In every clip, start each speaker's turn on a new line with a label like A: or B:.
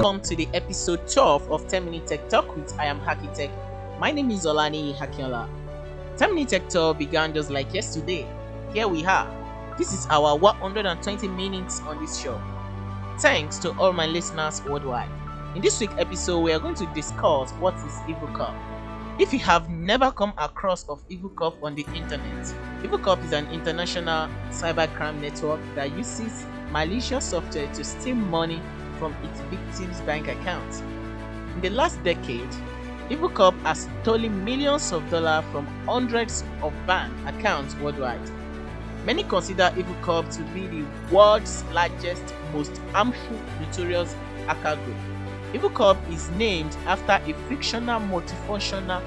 A: to the episode 12 of 10 Minute Tech Talk with I Am Akin Tech. My name is Olani Hakiola. 10 Minute Tech Talk began just like yesterday. Here we are. This is our 120 minutes on this show. Thanks to all my listeners worldwide. In this week's episode, we are going to discuss what is Evil Corp. If you have never come across of Evil Corp on the internet, Evil Corp is an international cybercrime network that uses malicious software to steal money from its victims' bank accounts. In the last decade, Evil Corp has stolen millions of dollars from hundreds of bank accounts worldwide. Many consider Evil Corp to be the world's largest, most harmful, notorious hacker group. Evil Corp is named after a fictional multifunctional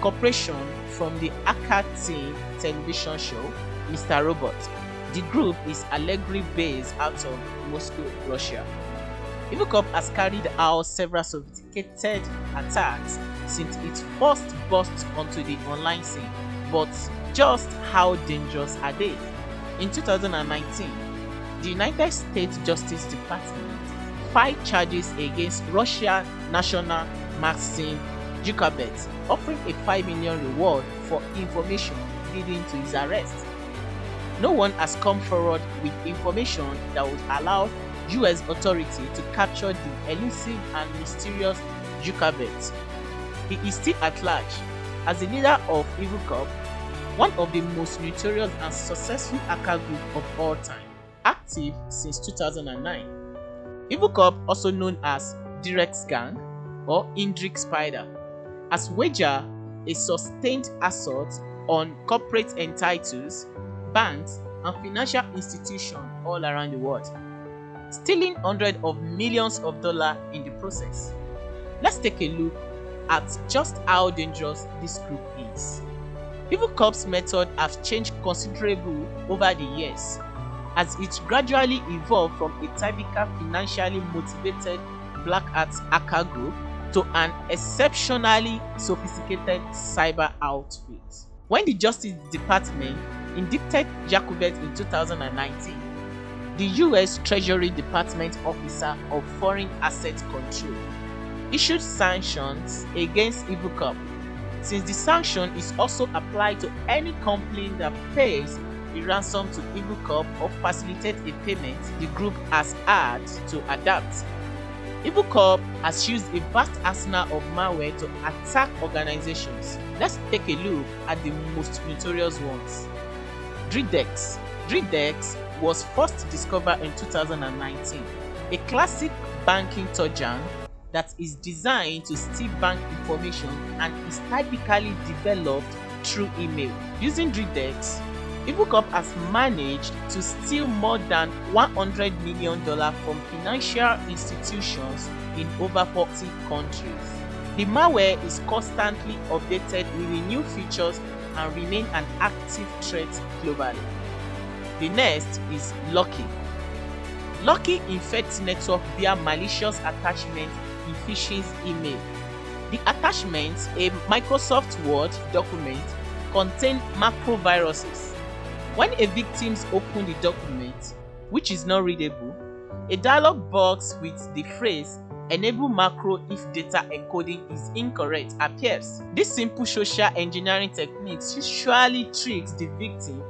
A: corporation from the Hacker Team television show, Mr. Robot. The group is allegedly based out of Moscow, Russia. Evil Corp has carried out several sophisticated attacks since it first burst onto the online scene, but just how dangerous are they? In 2019, the United States Justice Department filed charges against Russia national Maxim Zuckerberg, offering a 5 million reward for information leading to his arrest. No one has come forward with information that would allow US authority to capture the elusive and mysterious Zuckerberg. He is still at large. As the leader of Evil EvilCop, one of the most notorious and successful hacker group of all time, active since 2009. Evil EvilCop, also known as Dridex Gang or Indrik Spider, has waged a sustained assault on corporate entities, banks, and financial institutions all around the world, stealing hundreds of millions of dollars in the process. Let's take a look at just how dangerous this group is. Evil Corp's method has changed considerably over the years as it gradually evolved from a typical financially motivated black hat hacker group to an exceptionally sophisticated cyber outfit. When the Justice Department indicted Yakubet in 2019, the US Treasury Department Officer of Foreign Asset Control issued sanctions against Evil Corp since the sanction is also applied to any company that pays a ransom to Evil Corp or facilitates a payment the group has had to adapt. Evil Corp has used a vast arsenal of malware to attack organizations. Let's take a look at the most notorious ones. Dridex. Dridex was first discovered in 2019, a classic banking Trojan that is designed to steal bank information and is typically developed through email. Using Dridex, Evil Corp has managed to steal more than $100 million from financial institutions in over 40 countries. The malware is constantly updated with new features and remain an active threat globally. The next is Locky. Locky infects network via malicious attachment in phishing email. The attachment, a Microsoft Word document, contain macroviruses. When a victim opens the document, which is not readable, a dialog box with the phrase enable macro if data encoding is incorrect appears. This simple social engineering technique usually tricks the victim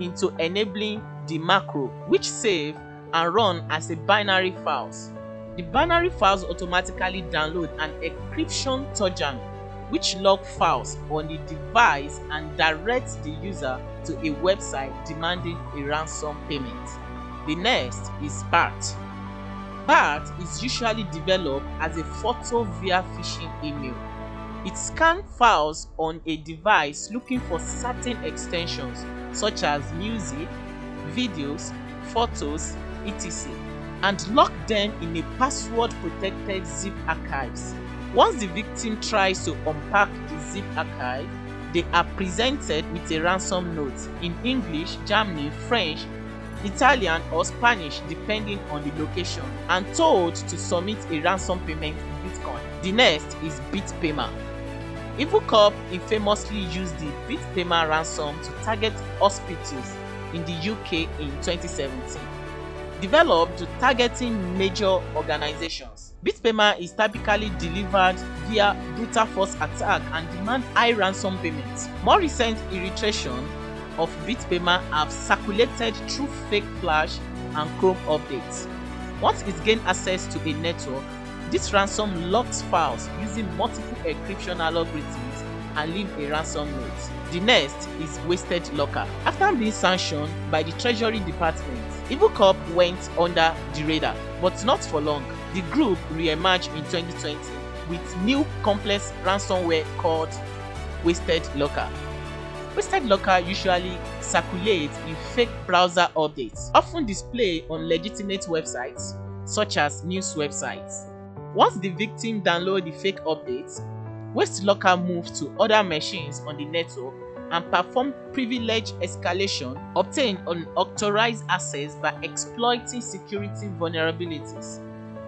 A: into enabling the macro which save and run as a binary files. The binary files automatically download an encryption trojan which lock files on the device and directs the user to a website demanding a ransom payment. The next is BART. BART is usually developed as a photo via phishing email. It scans files on a device looking for certain extensions such as music, videos, photos, etc. and lock them in a password protected zip archives. Once the victim tries to unpack the zip archive, they are presented with a ransom note in English, German, French, Italian or Spanish depending on the location and told to submit a ransom payment in Bitcoin. The next is BitPaymer. Evil Corp infamously used the BitPaymer ransom to target hospitals in the UK in 2017. developed to targeting major organizations. Bitpaymer is typically delivered via brutal force attack and demand high ransom payments. More recent iterations of Bitpaymer have circulated through fake flash and Chrome updates. Once it gains access to a network, this ransom locks files using multiple encryption algorithms and leave a ransom note. The next is Wasted Locker. After being sanctioned by the Treasury Department, Evil Corp went under the radar, but not for long. The group re-emerged in 2020 with new complex ransomware called Wasted Locker. Wasted Locker usually circulates in fake browser updates, often displayed on legitimate websites such as news websites. Once the victim downloads the fake updates, Wasted Locker moves to other machines on the network and perform privilege escalation obtained unauthorized access by exploiting security vulnerabilities.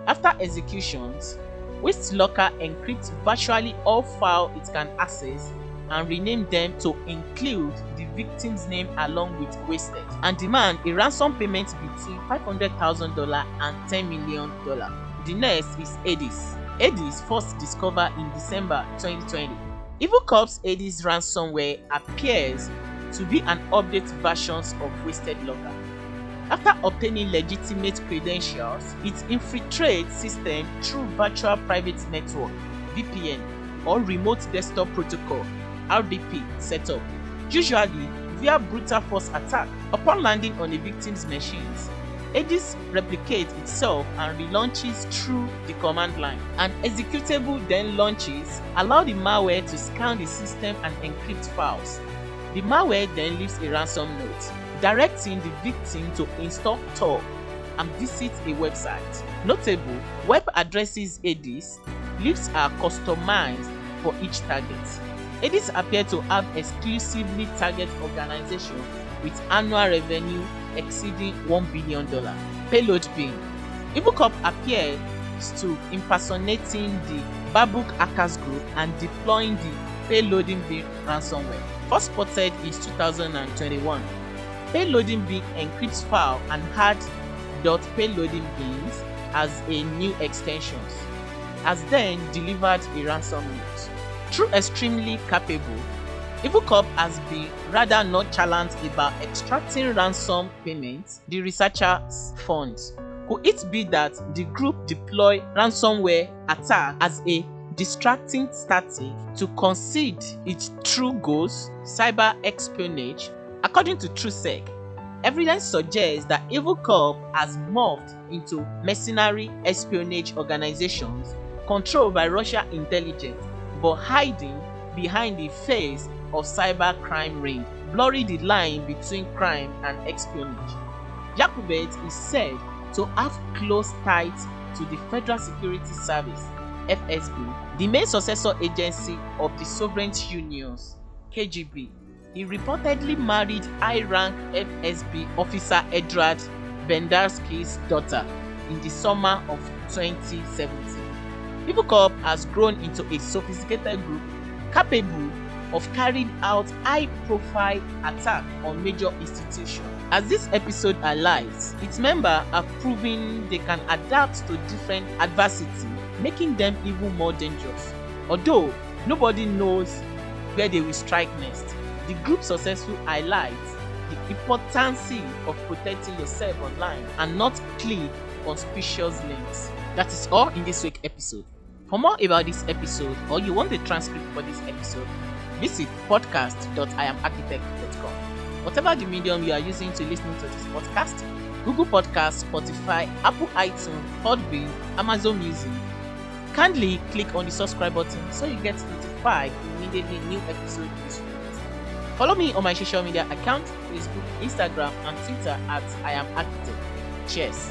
A: After executions, Wasted Locker encrypts virtually all files it can access and rename them to include the victim's name along with wasted and demand a ransom payment between $500,000 and $10 million. The next is Hades. Hades first discovered in December 2020. Evil Corp's Hades ransomware appears to be an update version of Wasted Locker. After obtaining legitimate credentials, it infiltrates system through virtual private network (VPN) or remote desktop protocol RDP setup, usually via brutal force attack. Upon landing on a victim's machines, Hades replicates itself and relaunches through the command line. An executable then launches, allow the malware to scan the system and encrypt files. The malware then leaves a ransom note, directing the victim to install Tor and visit a website. Notable, web addresses Hades leaves are customized for each target. Hades appear to have exclusively target organizations with annual revenue exceeding $1 billion. Payload bin. Evil Corp appears to impersonating the Babuk Akas Group and deploying the payloading bin ransomware. First spotted in 2021. Payloading bin encrypts file and had .payloading bins as a new extension, has then delivered a ransom note. Through extremely capable, Evil Corp has been rather nonchalant about extracting ransom payments the researchers funds. Could it be that the group deploy ransomware attack as a distracting static to concede its true goals, cyber espionage? According to TrueSec, evidence suggests that Evil Corp has morphed into mercenary espionage organizations controlled by Russia intelligence but hiding behind the face of cyber crime ring, blurring the line between crime and espionage. Yakubet is said to have close ties to the Federal Security Service (FSB), the main successor agency of the Soviet Union's KGB. He reportedly married high-rank FSB officer Edward Bendersky's daughter in the summer of 2017. Evil Corp has grown into a sophisticated group capable of carrying out high-profile attack on major institutions. As this episode highlights, its members are proving they can adapt to different adversity, making them even more dangerous. Although nobody knows where they will strike next, the group successful highlights the importance of protecting yourself online and not click on suspicious links. That is all in this week's episode. For more about this episode or you want the transcript for this episode, visit podcast.iamakintech.com. Whatever the medium you are using to listen to this podcast, Google Podcast, Spotify, Apple iTunes, Podbean, Amazon Music, kindly click on the subscribe button so you get notified immediately new episode is released. Follow me on my social media account, Facebook, Instagram, and Twitter at I am Akin Tech. Cheers.